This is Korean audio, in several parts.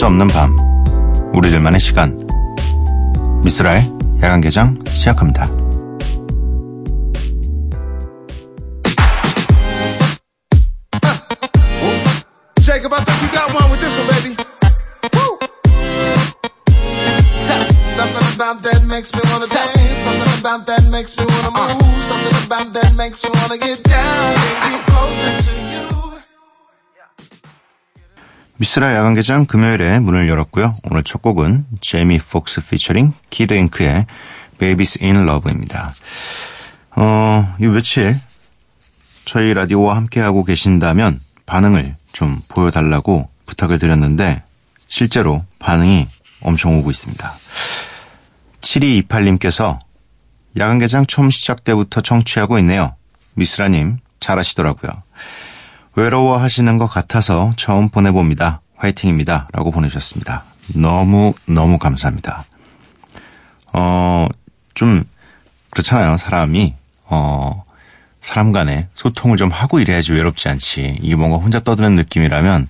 수 없는 밤, 우리들만의 시간. 미스라의 야간 개장 시작합니다. About that makes me wanna dance. Something about that makes me wanna move. Something about that makes me wanna get down and get 미쓰라 야간 개장 금요일에 문을 열었고요. 오늘 첫 곡은 제이미 폭스 피처링 키드 잉크의 Baby's in Love입니다. 어, 이 며칠 저희 라디오와 함께하고 계신다면 반응을 좀 보여달라고 부탁을 드렸는데 실제로 반응이 엄청 오고 있습니다. 7228님께서 야간 개장 처음 시작 때부터 청취하고 있네요. 미쓰라님 잘하시더라고요. 외로워하시는 것 같아서 처음 보내봅니다. 화이팅입니다. 라고 보내주셨습니다. 너무, 너무 감사합니다. 어, 좀, 그렇잖아요. 사람이, 어, 사람 간에 소통을 좀 하고 이래야지 외롭지 않지. 이게 뭔가 혼자 떠드는 느낌이라면,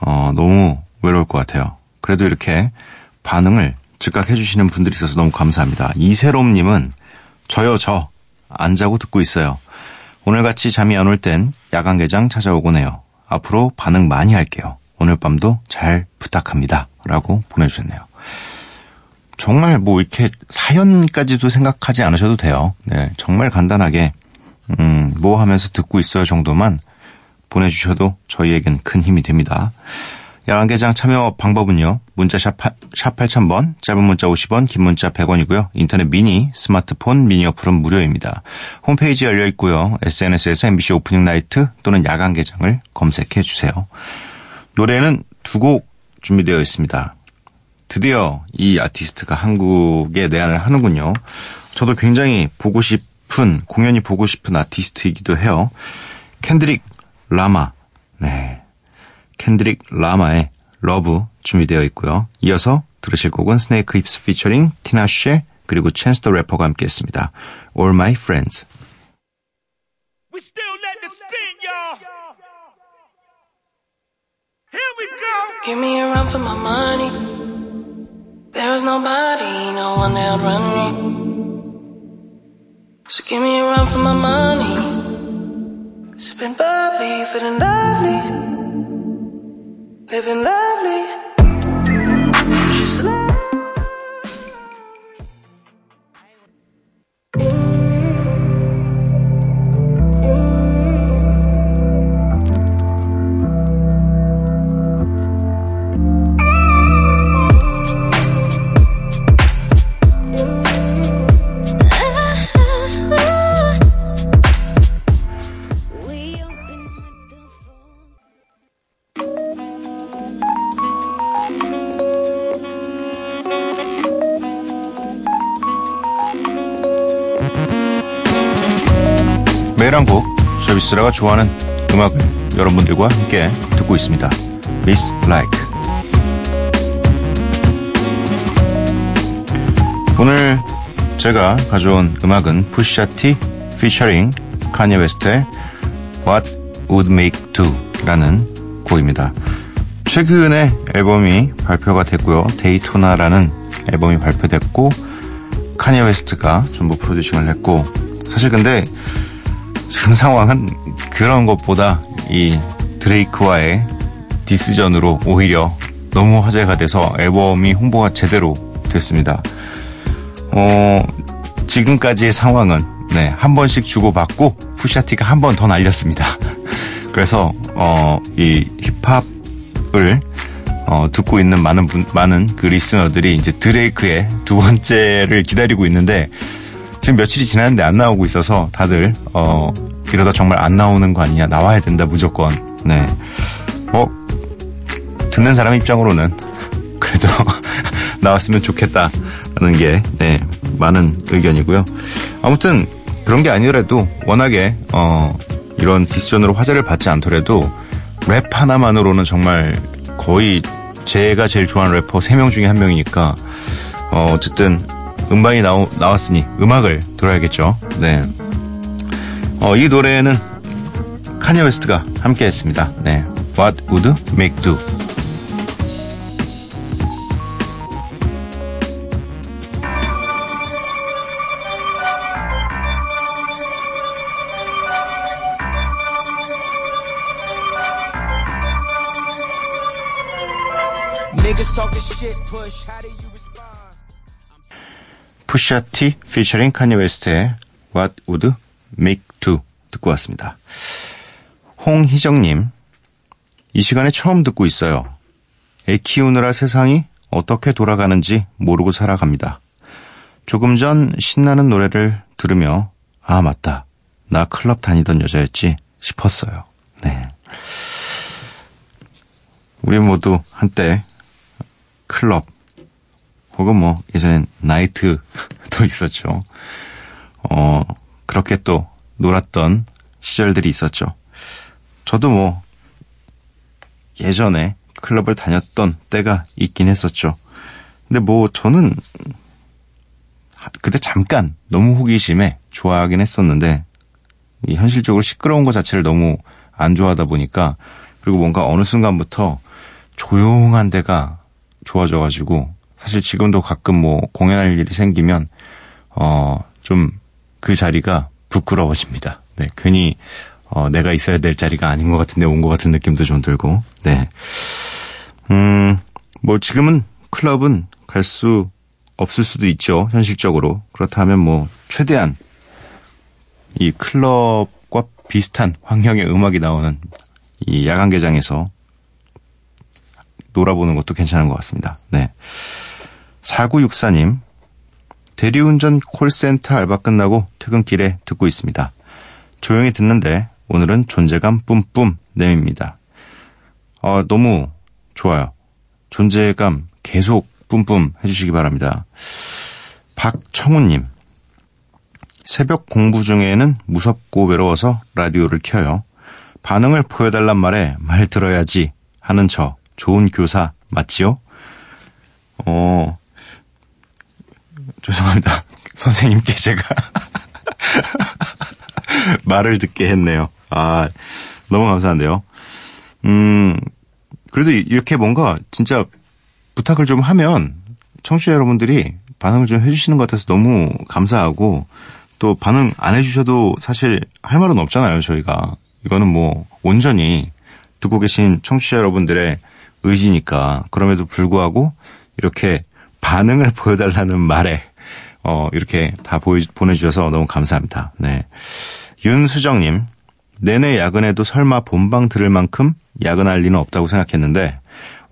어, 너무 외로울 것 같아요. 그래도 이렇게 반응을 즉각 해주시는 분들이 있어서 너무 감사합니다. 이세롬님은, 저요, 저. 안 자고 듣고 있어요. 오늘같이 잠이 안 올 땐 야간 개장 찾아오곤 해요. 앞으로 반응 많이 할게요. 오늘 밤도 잘 부탁합니다. 라고 보내주셨네요. 정말 뭐 이렇게 사연까지도 생각하지 않으셔도 돼요. 네, 정말 간단하게, 음, 뭐 하면서 듣고 있어요 정도만 보내주셔도 저희에겐 큰 힘이 됩니다. 야간 개장 참여 방법은요. 문자 샵, 샵 8000번, 짧은 문자 50원, 긴 문자 100원이고요. 인터넷 미니, 스마트폰 미니 어플은 무료입니다. 홈페이지 열려 있고요. SNS에서 MBC Opening Night 또는 야간 개장을 검색해 주세요. 노래는 두 곡 준비되어 있습니다. 드디어 이 아티스트가 한국에 내한을 하는군요. 저도 굉장히 보고 싶은, 공연이 보고 싶은 아티스트이기도 해요. 캔드릭 라마. 네. 캔드릭 라마의 LOVE 준비되어 있고요. 이어서 들으실 곡은 스네이크 힙스 피처링 티나 쉐 그리고 챈스 더 래퍼가 함께 했습니다. All My Friends. We still let the spin, y'all. Here we go. Give me a run for my money. There is nobody, no one that run me. So give me a run for my money. Sipping bubbly, feeling lovely. Living lovely. 매일 한 곡, 미쓰라가 좋아하는 음악을 여러분들과 함께 듣고 있습니다. Miss Like. 오늘 제가 가져온 음악은 푸샤티 피처링 카니 웨스트의 What Would Meek Do 라는 곡입니다. 최근에 앨범이 발표가 됐고요. Daytona라는 앨범이 발표됐고 카니 웨스트가 전부 프로듀싱을 했고 사실 근데 지금 상황은 그런 것보다 이 드레이크와의 디스전으로 오히려 너무 화제가 돼서 앨범이 홍보가 제대로 됐습니다. 어, 지금까지의 상황은 네, 한 번씩 주고받고 푸샤티가 한 번 더 날렸습니다. 그래서 어, 이 힙합을 어, 듣고 있는 많은 분, 많은 그 리스너들이 이제 드레이크의 두 번째를 기다리고 있는데 지금 며칠이 지났는데 안 나오고 있어서 다들 어 이러다 정말 안 나오는 거 아니냐 나와야 된다 무조건 네. 어 듣는 사람 입장으로는 그래도 나왔으면 좋겠다라는 게 네, 많은 의견이고요. 아무튼 그런 게 아니더라도 워낙에 어 이런 디스전으로 화제를 받지 않더라도 랩 하나만으로는 정말 거의 제가 제일 좋아하는 래퍼 3명 중에 한 명이니까 어 어쨌든 음반이 나오, 나왔으니 음악을 들어야겠죠. 네. 어, 이 노래는 카니 웨스트가 함께 했습니다. 네. What would Meek do? Niggas talking shit, Push. How do you respond? 푸샤티 피처링 카니 웨스트의 What Would Meek Do 듣고 왔습니다. 홍희정님, 이 시간에 처음 듣고 있어요. 애 키우느라 세상이 어떻게 돌아가는지 모르고 살아갑니다. 조금 전 신나는 노래를 들으며 아 맞다 나 클럽 다니던 여자였지 싶었어요. 네. 우리 모두 한때 클럽 혹은 뭐 예전엔 나이트도 있었죠. 어 그렇게 또 놀았던 시절들이 있었죠. 저도 뭐 예전에 클럽을 다녔던 때가 있긴 했었죠. 근데 뭐 저는 그때 잠깐 너무 호기심에 좋아하긴 했었는데 이 현실적으로 시끄러운 것 자체를 너무 안 좋아하다 보니까 그리고 뭔가 어느 순간부터 조용한 데가 좋아져가지고 사실 지금도 가끔 뭐 공연할 일이 생기면 어 좀 그 자리가 부끄러워집니다. 네, 괜히 어 내가 있어야 될 자리가 아닌 것 같은데 온 것 같은 느낌도 좀 들고 네. 음, 뭐 지금은 클럽은 갈 수 없을 수도 있죠. 현실적으로. 그렇다면 뭐 최대한 이 클럽과 비슷한 환경의 음악이 나오는 이 야간 개장에서 놀아보는 것도 괜찮은 것 같습니다. 네. 4964님, 대리운전 콜센터 알바 끝나고 퇴근길에 듣고 있습니다. 조용히 듣는데 오늘은 존재감 뿜뿜 내입니다. 어, 너무 좋아요. 존재감 계속 뿜뿜 해주시기 바랍니다. 박청우님, 새벽 공부 중에는 무섭고 외로워서 라디오를 켜요. 반응을 보여달란 말에 말 들어야지 하는 저 좋은 교사 맞지요? 어, 죄송합니다. 선생님께 제가 말을 듣게 했네요. 아, 너무 감사한데요. 음, 그래도 이렇게 뭔가 진짜 부탁을 좀 하면 청취자 여러분들이 반응을 좀 해주시는 것 같아서 너무 감사하고 또 반응 안 해주셔도 사실 할 말은 없잖아요, 저희가. 이거는 뭐 온전히 듣고 계신 청취자 여러분들의 의지니까 그럼에도 불구하고 이렇게 반응을 보여달라는 말에 어 이렇게 다 보이, 보내주셔서 너무 감사합니다. 네. 윤수정님 내내 야근해도 설마 본방 들을 만큼 야근할 리는 없다고 생각했는데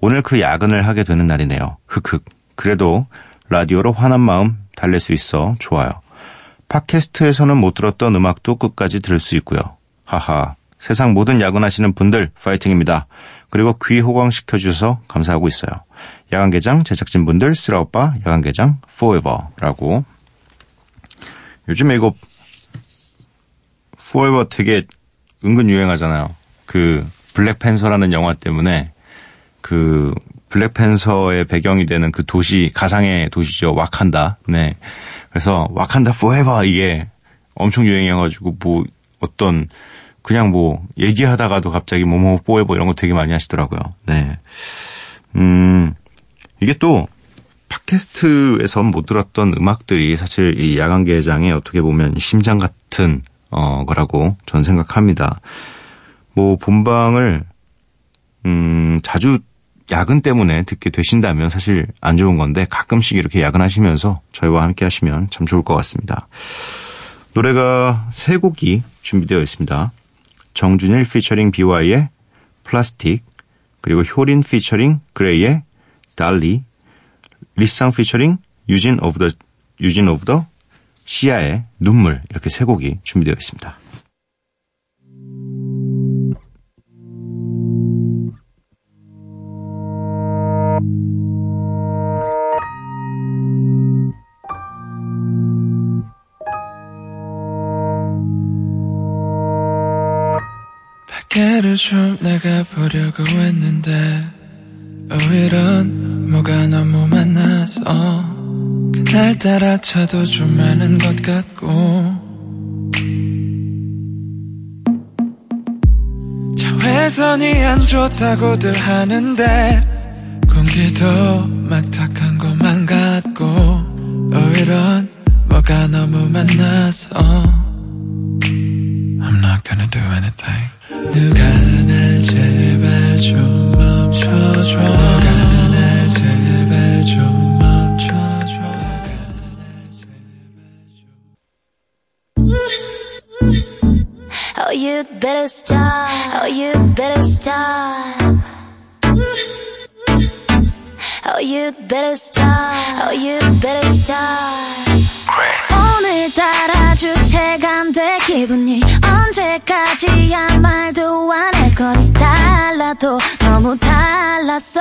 오늘 그 야근을 하게 되는 날이네요. 흑흑. 그래도 라디오로 화난 마음 달랠 수 있어 좋아요. 팟캐스트에서는 못 들었던 음악도 끝까지 들을 수 있고요. 하하. 세상 모든 야근하시는 분들 파이팅입니다. 그리고 귀 호강시켜 주셔서 감사하고 있어요. 야간개장 제작진분들 쓰라오빠 야간개장 forever라고 요즘에 이거 forever 되게 은근 유행하잖아요. 그 블랙팬서라는 영화 때문에 그 블랙팬서의 배경이 되는 그 도시 가상의 도시죠 와칸다. 네. 그래서 와칸다 forever 이게 엄청 유행해가지고 뭐 어떤 그냥 뭐 얘기하다가도 갑자기 뭐뭐 forever 이런 거 되게 많이 하시더라고요. 네. 음 이게 또 팟캐스트에서 못 들었던 음악들이 사실 이 야간 개장에 어떻게 보면 심장 같은 어 거라고 전 생각합니다. 뭐 본방을 음 자주 야근 때문에 듣게 되신다면 사실 안 좋은 건데 가끔씩 이렇게 야근하시면서 저희와 함께 하시면 참 좋을 것 같습니다. 노래가 세 곡이 준비되어 있습니다. 정준일 피처링 비와이의 플라스틱, 그리고 효린 피처링 그레이의 Dally, 리쌍 피처링 유진 of The 유진 of The SeeYa의 눈물 이렇게 세 곡이 준비되어 있습니다. 밖에를 좀 나가보려고 했는데 오히려 뭐가 너무 많아서 그날따라 차도 좀 많은 것 같고. 자외선이 안 좋다고들 하는데 공기도 막탁한 것만 같고. 오히려 뭐가 너무 많아서 I'm not gonna do anything. 누가 better stop. Oh, you better stop. Oh, you better stop. Oh, you better stop. 오늘따라 주체가 안돼 기분이 언제까지야 말도 안 할 거니 달라도 너무 달랐어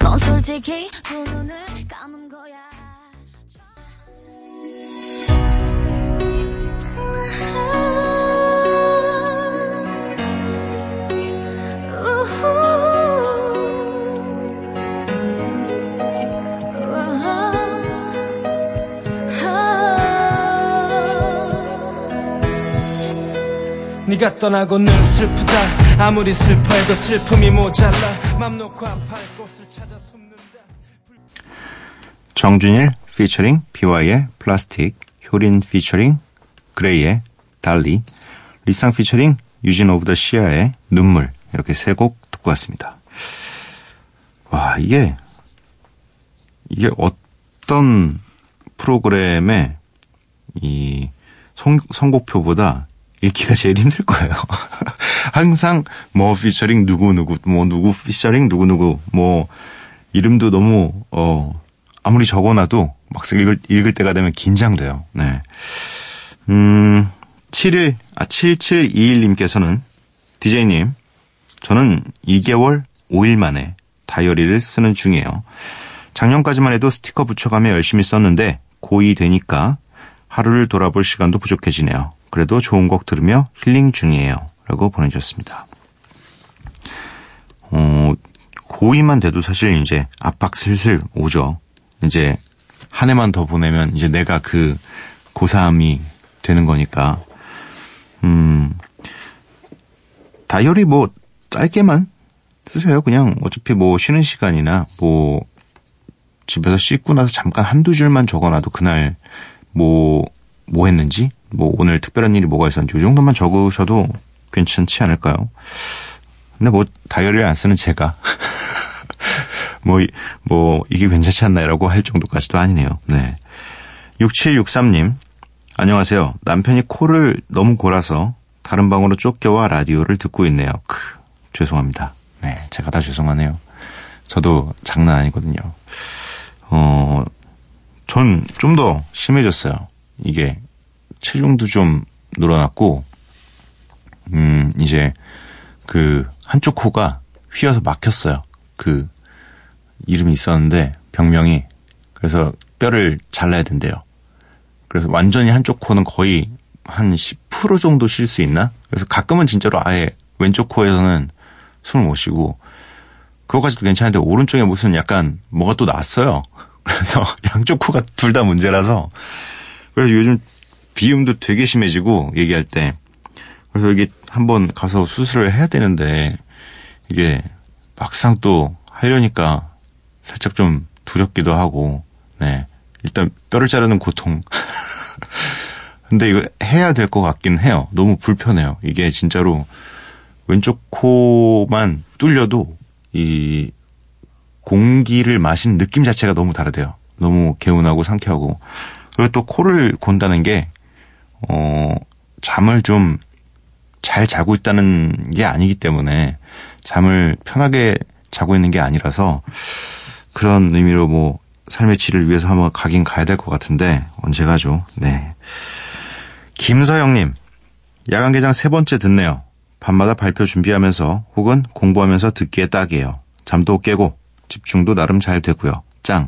넌 솔직히 두 눈을 감은 거야 네가 떠나고 늘 슬프다. 아무리 슬퍼해도 슬픔이 모자라. 맘 놓고 아파할 곳을 찾아 숨는다. 정준일 피처링 비와이의 플라스틱, 효린 피처링 그레이의 Dally, 리쌍 피처링 유진 of The SeeYa의 눈물 이렇게 세 곡 듣고 왔습니다. 와 이게 이게 어떤 프로그램의 이 선, 선곡표보다 읽기가 제일 힘들 거예요. 항상 뭐 피처링 누구 누구 뭐 누구 피처링 누구 누구 뭐 이름도 너무 어 아무리 적어놔도 막상 읽을, 읽을 때가 되면 긴장돼요. 네. 음, 71, 아, 7721님께서는, DJ님, 저는 2개월 5일 만에 다이어리를 쓰는 중이에요. 작년까지만 해도 스티커 붙여가며 열심히 썼는데, 고2 되니까 하루를 돌아볼 시간도 부족해지네요. 그래도 좋은 곡 들으며 힐링 중이에요. 라고 보내주셨습니다. 어, 고2만 돼도 사실 이제 압박 슬슬 오죠. 이제 한 해만 더 보내면 이제 내가 그 고3이 되는 거니까. 음, 다이어리 뭐 짧게만 쓰세요. 그냥 어차피 뭐 쉬는 시간이나 뭐 집에서 씻고 나서 잠깐 한두 줄만 적어놔도 그날 뭐, 뭐 했는지, 뭐 오늘 특별한 일이 뭐가 있었는지 이 정도만 적으셔도 괜찮지 않을까요? 근데 뭐 다이어리를 안 쓰는 제가 뭐, 이- 뭐, 이게 괜찮지 않나요라고 할 정도까지도 아니네요. 네. 6763님, 안녕하세요. 남편이 코를 너무 골아서 다른 방으로 쫓겨와 라디오를 듣고 있네요. 크, 죄송합니다. 네, 제가 다 죄송하네요. 저도 장난 아니거든요. 어, 전 좀 더 심해졌어요. 이게 체중도 좀 늘어났고, 음, 이제 그 한쪽 코가 휘어서 막혔어요. 그 이름이 있었는데 병명이 그래서 뼈를 잘라야 된대요. 그래서 완전히 한쪽 코는 거의 한 10% 정도 쉴 수 있나? 그래서 가끔은 진짜로 아예 왼쪽 코에서는 숨을 못 쉬고 그거까지도 괜찮은데 오른쪽에 무슨 약간 뭐가 또 났어요. 그래서 양쪽 코가 둘 다 문제라서 그래서 요즘 비음도 되게 심해지고 얘기할 때 그래서 여기 한번 가서 수술을 해야 되는데 이게 막상 또 하려니까 살짝 좀 두렵기도 하고, 네. 일단 뼈를 자르는 고통. 근데 이거 해야 될 것 같긴 해요. 너무 불편해요. 이게 진짜로 왼쪽 코만 뚫려도 이 공기를 마시는 느낌 자체가 너무 다르대요. 너무 개운하고 상쾌하고. 그리고 또 코를 곤다는 게, 어, 잠을 좀 잘 자고 있다는 게 아니기 때문에 잠을 편하게 자고 있는 게 아니라서 그런 의미로 뭐 삶의 질을 위해서 한번 가긴 가야 될 것 같은데 언제 가죠? 네. 김서영님 야간 개장 세 번째 듣네요. 밤마다 발표 준비하면서 혹은 공부하면서 듣기에 딱이에요. 잠도 깨고 집중도 나름 잘 되고요. 짱.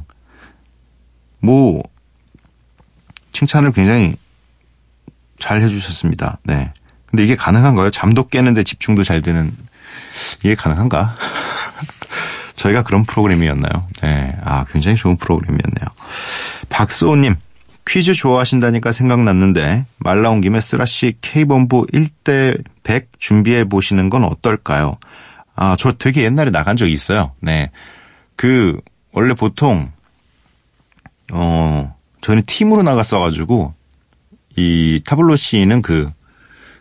뭐 칭찬을 굉장히 잘 해주셨습니다. 네. 근데 이게 가능한가요? 잠도 깨는데 집중도 잘 되는 이게 가능한가? 저희가 그런 프로그램이었나요? 네. 아, 굉장히 좋은 프로그램이었네요. 박수호님, 퀴즈 좋아하신다니까 생각났는데, 말 나온 김에 쓰라씨 K본부 1대 100 준비해 보시는 건 어떨까요? 아, 저 되게 옛날에 나간 적이 있어요. 네. 그, 원래 보통, 어, 저희는 팀으로 나갔어가지고, 이 타블로 씨는 그,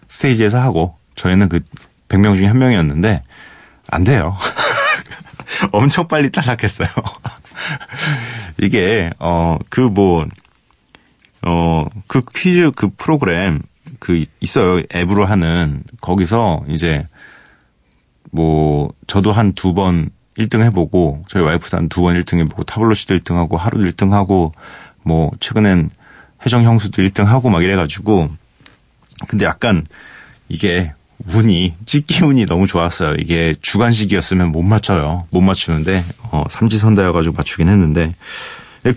스테이지에서 하고, 저희는 그 100명 중에 한 명이었는데, 안 돼요. 엄청 빨리 탈락했어요. 이게, 어, 그 뭐, 어, 그 퀴즈 그 프로그램, 그 있어요. 앱으로 하는 거기서 이제 뭐 저도 한 두 번 1등 해보고 저희 와이프도 한 두 번 1등 해보고 타블로시도 1등하고 하루도 1등하고 뭐 최근엔 해정 형수도 1등 하고 막 이래가지고 근데 약간 이게 운이 찍기 운이 너무 좋았어요. 이게 주간식이었으면 못 맞춰요. 못 맞추는데 어 삼지선다여가지고 맞추긴 했는데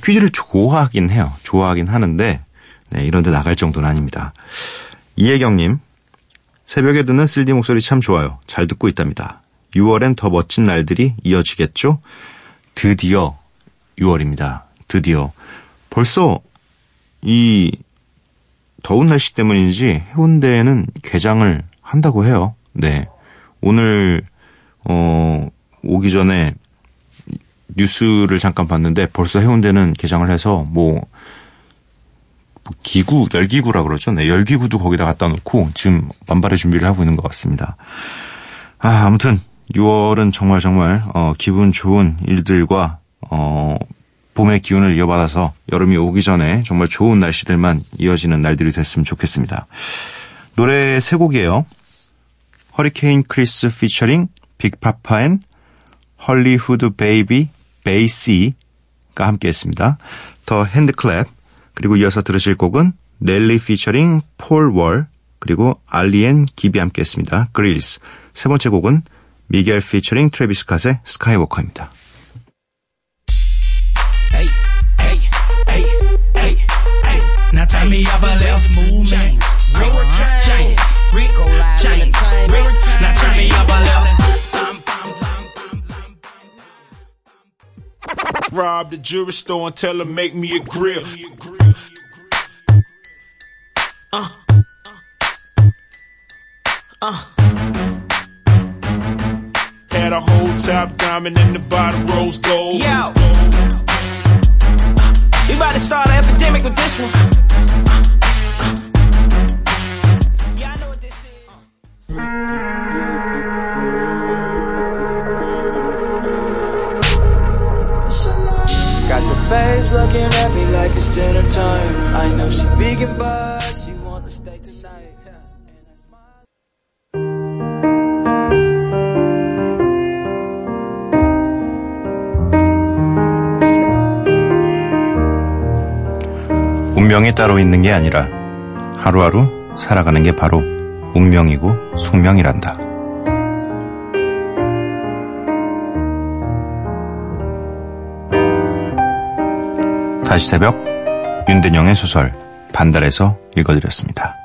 퀴즈를 좋아하긴 해요. 좋아하긴 하는데 네, 이런데 나갈 정도는 아닙니다. 이혜경님 새벽에 듣는 쓸디 목소리 참 좋아요. 잘 듣고 있답니다. 6월엔 더 멋진 날들이 이어지겠죠? 드디어 6월입니다. 드디어. 벌써 이 더운 날씨 때문인지 해운대에는 개장을 한다고 해요. 네. 오늘, 어, 오기 전에 뉴스를 잠깐 봤는데 벌써 해운대는 개장을 해서 뭐, 기구, 열기구라 그러죠. 네, 열기구도 거기다 갖다 놓고 지금 만발의 준비를 하고 있는 것 같습니다. 아, 아무튼 6월은 정말 정말 어, 기분 좋은 일들과 어, 봄의 기운을 이어받아서 여름이 오기 전에 정말 좋은 날씨들만 이어지는 날들이 됐으면 좋겠습니다. 노래 세 곡이에요. 허리케인 크리스 피처링 빅파파 and 헐리후드 베이 베이시가 함께했습니다. The Hand Clap 그리고 이어서 들으실 곡은 넬리 피처링 폴 월 그리고 알리엔 기비 함께했습니다. 그릴스 세 번째 곡은 미겔 피처링 트래비스 캇의 스카이워커입니다. Now tell me about that movement. Rick James, Rick James, Rick. Now tell me about that. Rob the jewelry store and tell her make me a grill. Uh. Uh. Had a whole top diamond and the bottom rose gold. Yo. We about to start an epidemic with this one. I know. Got the babes looking at me like it's dinner time. I know she vegan, but 운명이 따로 있는 게 아니라 하루하루 살아가는 게 바로 운명이고 숙명이란다. 다시 새벽 윤대영의 소설 반달에서 읽어드렸습니다.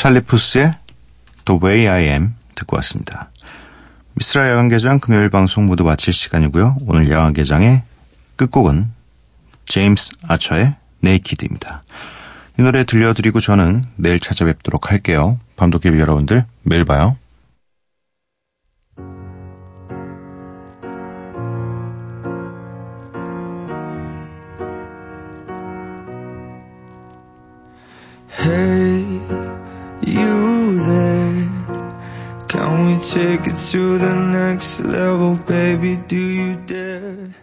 To 찰리 푸스의 The Way I Am 듣고 왔습니다. 미스라 야간개장 금요일 방송 모두 마칠 시간이고요. 오늘 야간개장의 끝곡은 제임스 아처의 네이키드입니다. 이 노래 들려드리고 저는 내일 찾아뵙도록 할게요. 밤도깨비 여러분들 매일 봐요. Take it to the next level, baby? Do you dare?